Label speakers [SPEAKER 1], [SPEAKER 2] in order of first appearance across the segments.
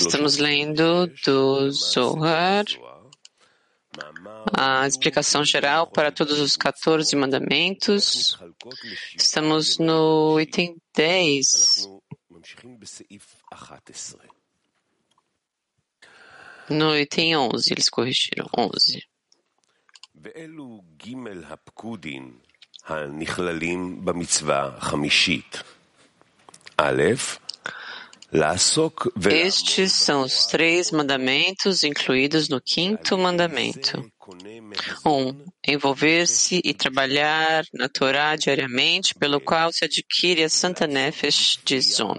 [SPEAKER 1] Estamos lendo do Zohar a explicação geral para todos os 14 mandamentos. Estamos no item 10. No item 11, eles corrigiram. 11. הנכללים במצווה חמישית. estes são os três mandamentos incluídos no quinto mandamento. Um, envolver-se e trabalhar na Torá diariamente, pelo qual se adquire a Santa Nefesh de Zon.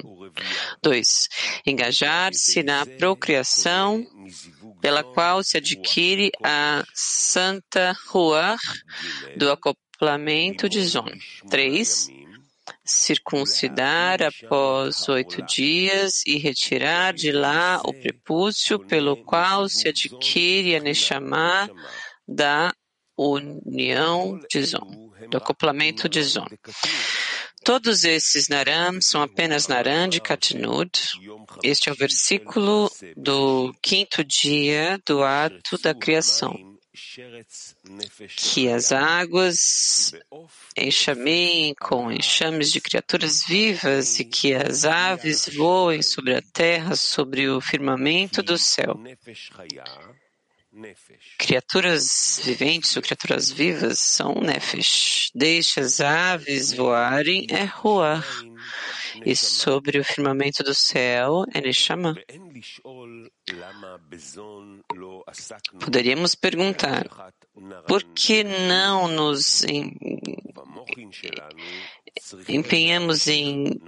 [SPEAKER 1] Dois, engajar-se na procriação, pela qual se adquire a Santa Ruach do acoplamento de Zon. Três, circuncidar após oito dias e retirar de lá o prepúcio pelo qual se adquire a Neshama da união de Zon, do acoplamento de Zon. Todos esses Naram são apenas Naram de Katnud. Este é o versículo do quinto dia do ato da criação que as águas enxameiem com enxames de criaturas vivas e que as aves voem sobre a terra, sobre o firmamento do céu. Criaturas viventes ou criaturas vivas são nefesh. Deixe as aves voarem é ruach e sobre o firmamento do céu é Neshama. Poderíamos perguntar, por que não nos empenhamos em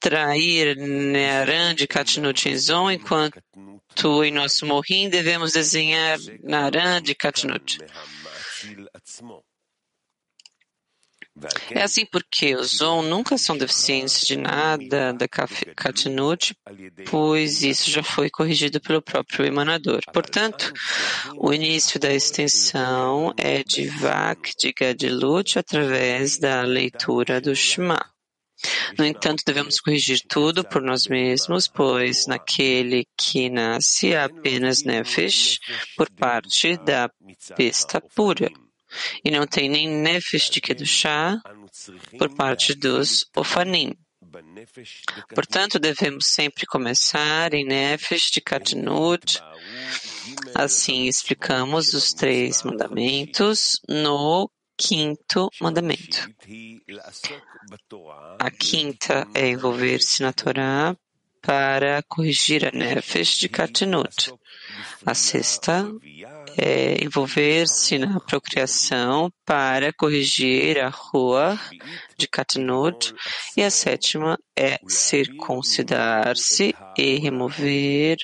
[SPEAKER 1] trair Naran de Katnut Enzon, enquanto em nosso morrim devemos desenhar Naran de Katnut? É assim porque os ON nunca são deficientes de nada da Katinut, pois isso já foi corrigido pelo próprio emanador. Portanto, o início da extensão é de Vak de Gadilut através da leitura do Shema. No entanto, devemos corrigir tudo por nós mesmos, pois naquele que nasce há apenas Nefesh por parte da besta pura e não tem nem nefesh de Kedushá por parte dos Ofanim. Portanto, devemos sempre começar em nefesh de Kadnut. Assim explicamos os três mandamentos no quinto mandamento. A quinta é envolver-se na Torá para corrigir a nefesh de Katnut. A sexta é envolver-se na procriação para corrigir a rua de Katnut. E a sétima é circuncidar-se e remover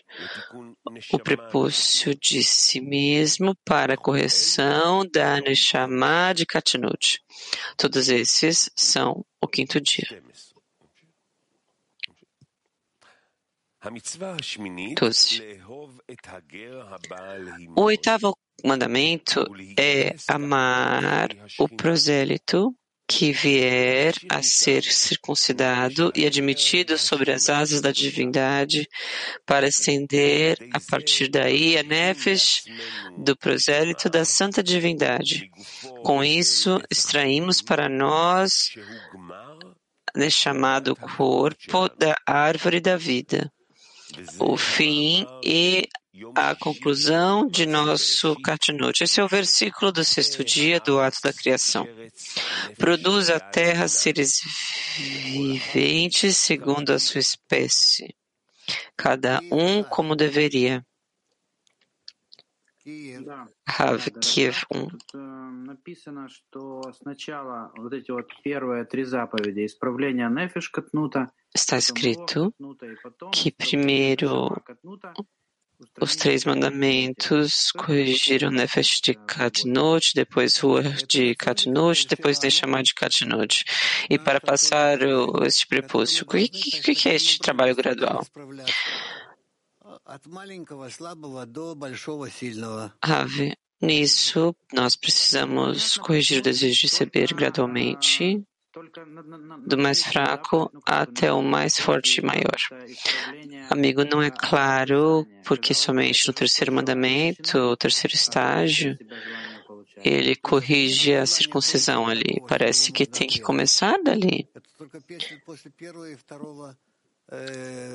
[SPEAKER 1] o prepúcio de si mesmo para a correção da Neshama de Katnut. Todos esses são o quinto dia. 12. O oitavo mandamento é amar o prosélito que vier a ser circuncidado e admitido sobre as asas da divindade, para estender a partir daí a nefesh do prosélito da santa divindade. Com isso, extraímos para nós o chamado corpo da árvore da vida o fim e a conclusão de nosso Katanut. Esse é o versículo do sexto dia do ato da criação. Produz a terra seres viventes segundo a sua espécie, cada um como deveria. Rav Kiev 1. Написано, что сначала вот эти вот первые три заповеди, исправление нефиш катнута, está escrito que primeiro os três mandamentos corrigiram Nefesh de Katnut, depois Rua de Katnut, depois Neshama de Katnut. E para passar o, este prepúcio, o que, que, que é este trabalho gradual? Ave, nisso nós precisamos corrigir o desejo de receber gradualmente do mais fraco até o mais forte e maior. Amigo, não é claro porque somente no terceiro mandamento, o terceiro estágio, ele corrige a circuncisão ali. Parece que tem que começar dali.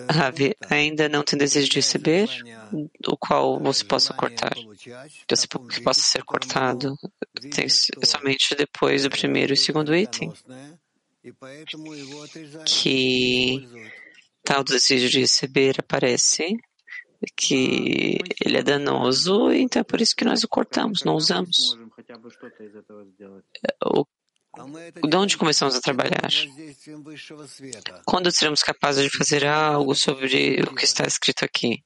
[SPEAKER 1] Ravi, ainda não tem desejo de receber, o qual você possa cortar, que possa ser cortado, tem somente depois do primeiro e segundo item, que tal desejo de receber aparece, que ele é danoso, então é por isso que nós o cortamos, não usamos. O de onde começamos a trabalhar? Quando seremos capazes de fazer algo sobre o que está escrito aqui?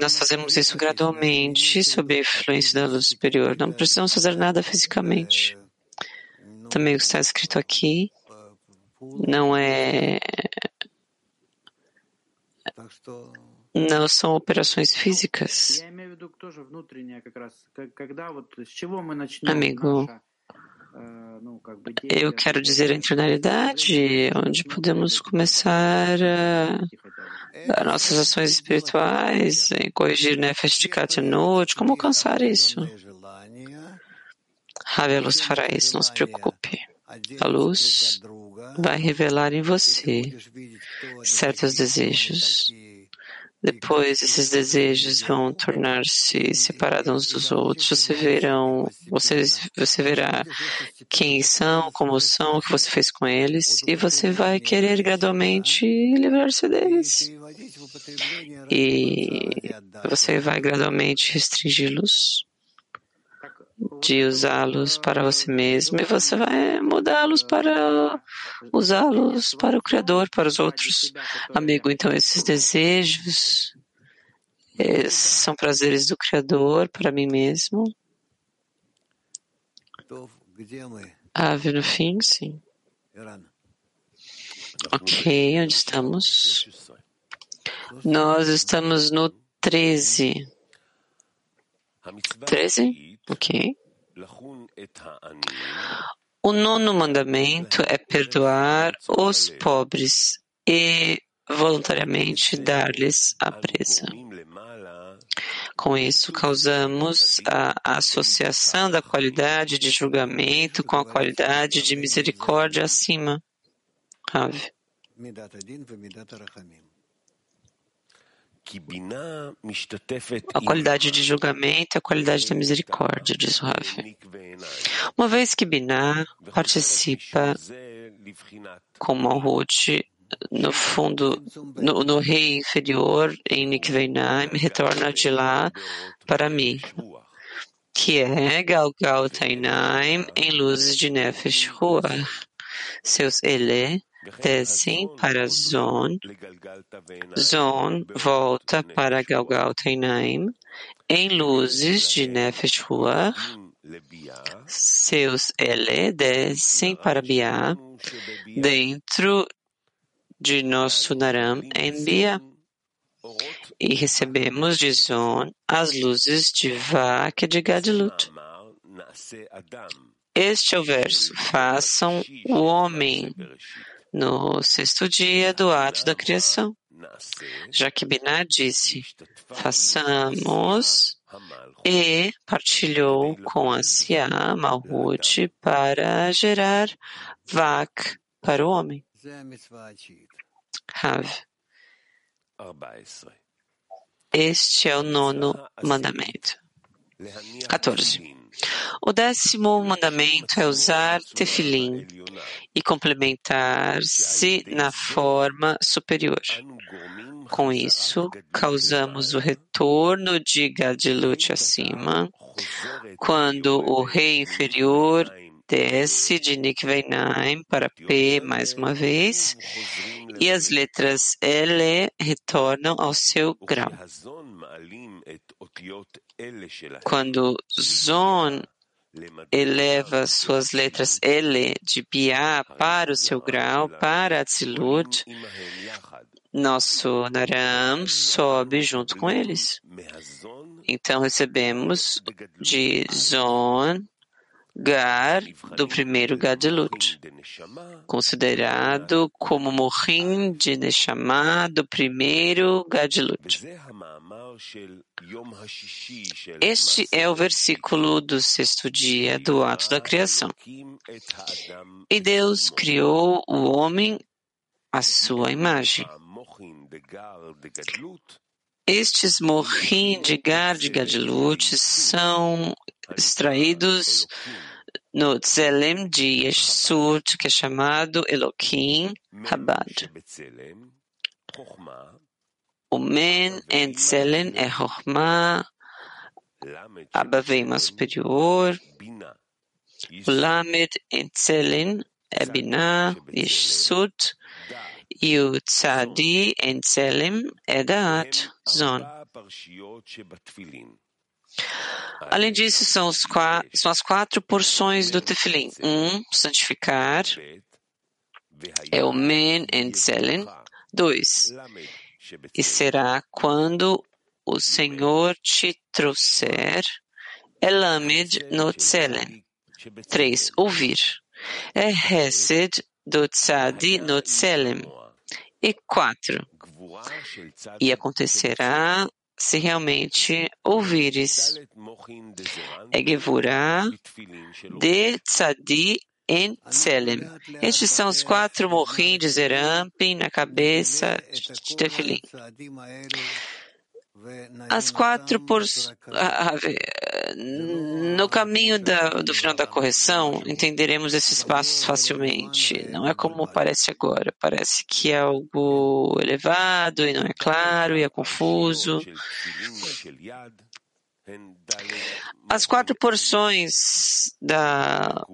[SPEAKER 1] nós fazemos isso gradualmente, sob a influência da luz superior. Não precisamos fazer nada fisicamente. Também o que está escrito aqui não é. Não são operações físicas. Amigo, eu quero dizer a internalidade, onde podemos começar uh, nossas ações espirituais, em corrigir Nefesh de Katanut, como alcançar isso? Ravi, a luz fará isso, não se preocupe. A luz vai revelar em você certos desejos depois, esses desejos vão tornar-se separados uns dos outros. Você verão, você, verá quem são, como são, o que você fez com eles, e você vai querer gradualmente livrar-se deles. E você vai gradualmente restringi-los de usá-los para você mesmo e você vai mudá-los para usá-los para o Criador, para os outros. Amigo, então esses desejos esses são prazeres do Criador para mim mesmo. Ave no fim, sim. Ok, onde estamos? Nós estamos no 13. 13? Ok? O nono mandamento é perdoar os pobres e voluntariamente dar-lhes a presa. Com isso, causamos a associação da qualidade de julgamento com a qualidade de misericórdia acima. Ave. A qualidade de julgamento é a qualidade da misericórdia, diz o Rav. Uma vez que Binah participa com Malhut no fundo, no, no, rei inferior em Nikveinaim, retorna de lá para mim, que é Galgal Tainaim em luzes de Nefesh Ruach. Seus Ele descem para Zon, Zon volta para Galgal Teinaim, em luzes de Nefesh Ruach, seus Ele descem para Bia, dentro de nosso Naram em Bia, e recebemos de Zon as luzes de Vak e de Gadlut. Este é o verso. Façam o homem no sexto dia do ato da criação. Já que Binah disse, façamos e partilhou com a Siá Malhut para gerar Vak para o homem. Rav. Este é o nono mandamento. 14. O décimo mandamento é usar tefilim e complementar-se na forma superior. Com isso, causamos o retorno de Gadilut acima, quando o rei inferior desce de Nikveinaim para P mais uma vez, e as letras L retornam ao seu grau. Quando Zon eleva suas letras L de Bia para o seu grau, para Atzilut, nosso Naram sobe junto com eles. Então recebemos de Zon Gar do primeiro Gadlut, considerado como Morim de Neshama do primeiro Gadlut. Este é o versículo do sexto dia do ato da criação. E Deus criou o homem à sua imagem. Estes morrim de Gar de Gadlut são extraídos no Tzelem de Yeshut, que é chamado Elohim Habad. O Men em Tzelem é Abba vem superior. O Lamed em Tzelem é Binah, Yeshut, e o Tzadi em Tzelem é Daat, Zon. Além disso, são, são as quatro porções do Tefilim. Um, santificar, é o Men en Zelen. Dois, e será quando o Senhor te trouxer Elamed no Tzelen. Três, ouvir. É Hesed do Tzadi no Tzelem. E quatro, e acontecerá se realmente ouvires. Egevurah de Tzadi en Tselem. Estes são os quatro morrim de Zerampin na cabeça de Tefilim. As quatro por no caminho da, do final da correção entenderemos esses passos facilmente. Não é como parece agora. Parece que é algo elevado e não é claro e é confuso. As quatro porções da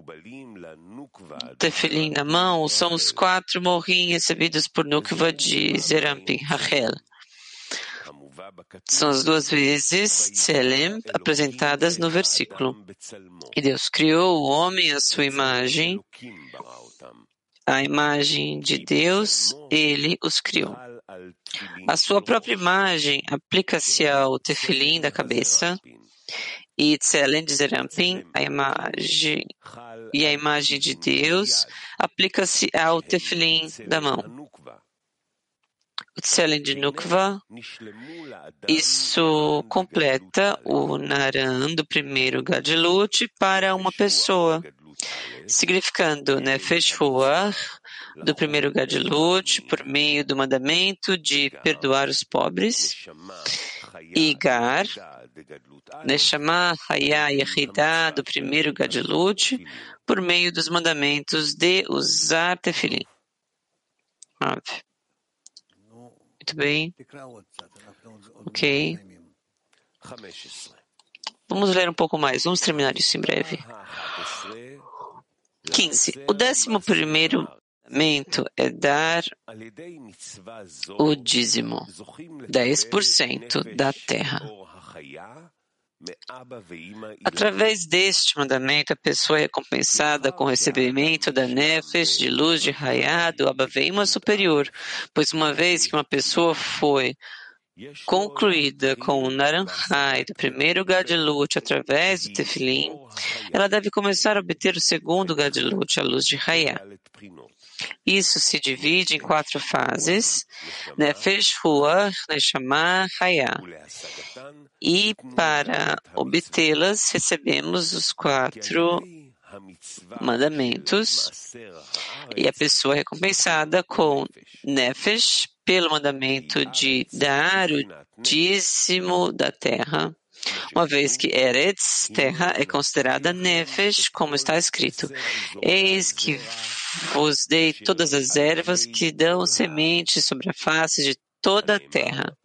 [SPEAKER 1] tefilim na mão são os quatro morrim recebidos por Nukva de Zerampin Rachel. São as duas vezes Tselem apresentadas no versículo. E Deus criou o homem à sua imagem, a imagem de Deus, ele os criou. A sua própria imagem aplica-se ao tefilim da cabeça e Tselem de Zerampim, a imagem e a imagem de Deus aplica-se ao tefilim da mão. Tselen de Nukva. Isso completa o Naran do primeiro Gadlut para uma pessoa, significando Nefesh Ruach do primeiro Gadlut por meio do mandamento de perdoar os pobres, e Gar, Neshama Hayah Yehidah do primeiro Gadlut por meio dos mandamentos de usar Tefilim. Ave. Muito bem. Ok. Vamos ler um pouco mais. Vamos terminar isso em breve. 15. O décimo primeiro mandamento é dar o dízimo, 10% da terra. Através deste mandamento, a pessoa é recompensada com o recebimento da nefesh de luz de Hayá do Abaveima superior, pois uma vez que uma pessoa foi concluída com o Naranjai do primeiro Gadilut através do Tefilim, ela deve começar a obter o segundo Gadilut, a luz de Hayá. Isso se divide em quatro fases, Nefesh, Ruach, Neshama, Hayah. E para obtê-las, recebemos os quatro mandamentos. E a pessoa é recompensada com Nefesh. Pelo mandamento de dar o dízimo da terra, uma vez que Eretz, terra, é considerada Nefesh, como está escrito. Eis que vos dei todas as ervas que dão sementes sobre a face de toda a terra.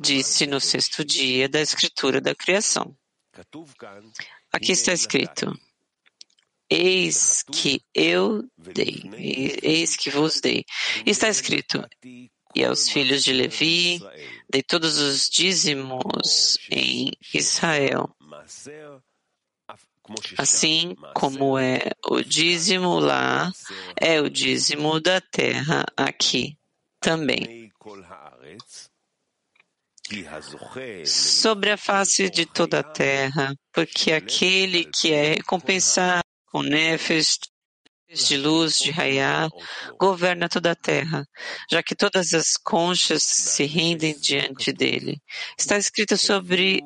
[SPEAKER 1] Disse no sexto dia da escritura da criação. Aqui está escrito: Eis que eu dei, eis que vos dei. Está escrito: E aos filhos de Levi dei todos os dízimos em Israel Assim como é o dízimo lá, é o dízimo da terra aqui também. sobre a face de toda a terra, porque aquele que é recompensado com nefes de luz de Raiá governa toda a terra, já que todas as conchas se rendem diante dele. Está escrito sobre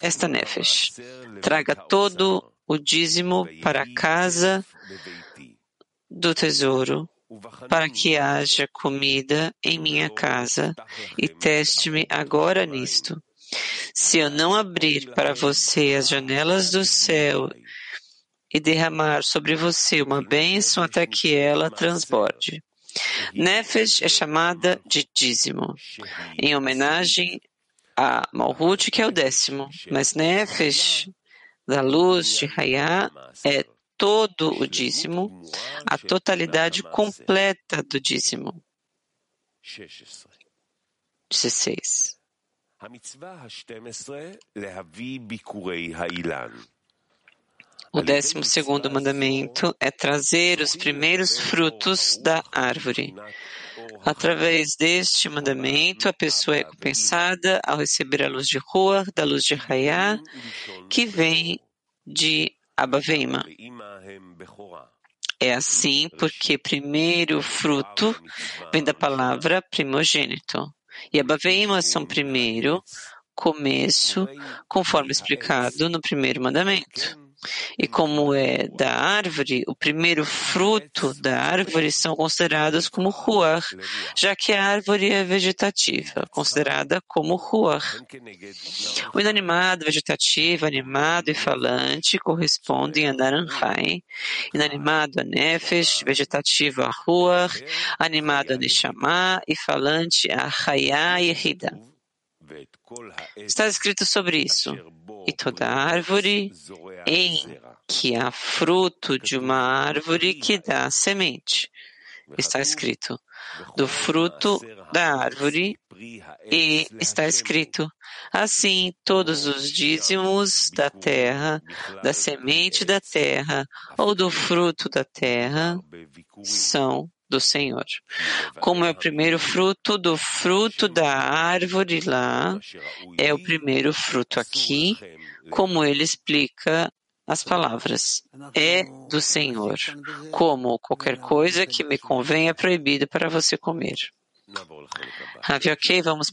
[SPEAKER 1] esta nefesh. Traga todo o dízimo para a casa do tesouro, para que haja comida em minha casa, e teste-me agora nisto. Se eu não abrir para você as janelas do céu e derramar sobre você uma bênção até que ela transborde. Nefesh é chamada de dízimo, em homenagem a Malhut, que é o décimo, mas Nefesh, da luz de Hayá, é todo o dízimo, a totalidade completa do dízimo. 16. O décimo segundo mandamento é trazer os primeiros frutos da árvore. Através deste mandamento, a pessoa é recompensada ao receber a luz de rua, da luz de Raiá, que vem de Abaveima. É assim porque primeiro fruto vem da palavra primogênito. E Abaveima são primeiro, começo, conforme explicado no primeiro mandamento. E como é da árvore, o primeiro fruto da árvore são considerados como ruar, já que a árvore é vegetativa, considerada como ruar. O inanimado, vegetativo, animado e falante correspondem a Naranjai, inanimado a Nefesh, vegetativo a ruar, animado a Neshama e falante a Hayá e Hida. Está escrito sobre isso. E toda árvore em que há fruto de uma árvore que dá semente. Está escrito do fruto da árvore e está escrito assim todos os dízimos da terra, da semente da terra ou do fruto da terra são do Senhor. Como é o primeiro fruto do fruto da árvore lá, é o primeiro fruto aqui, como ele explica as palavras. É do Senhor. Como qualquer coisa que me convenha é proibido para você comer. Ravi, ok, vamos para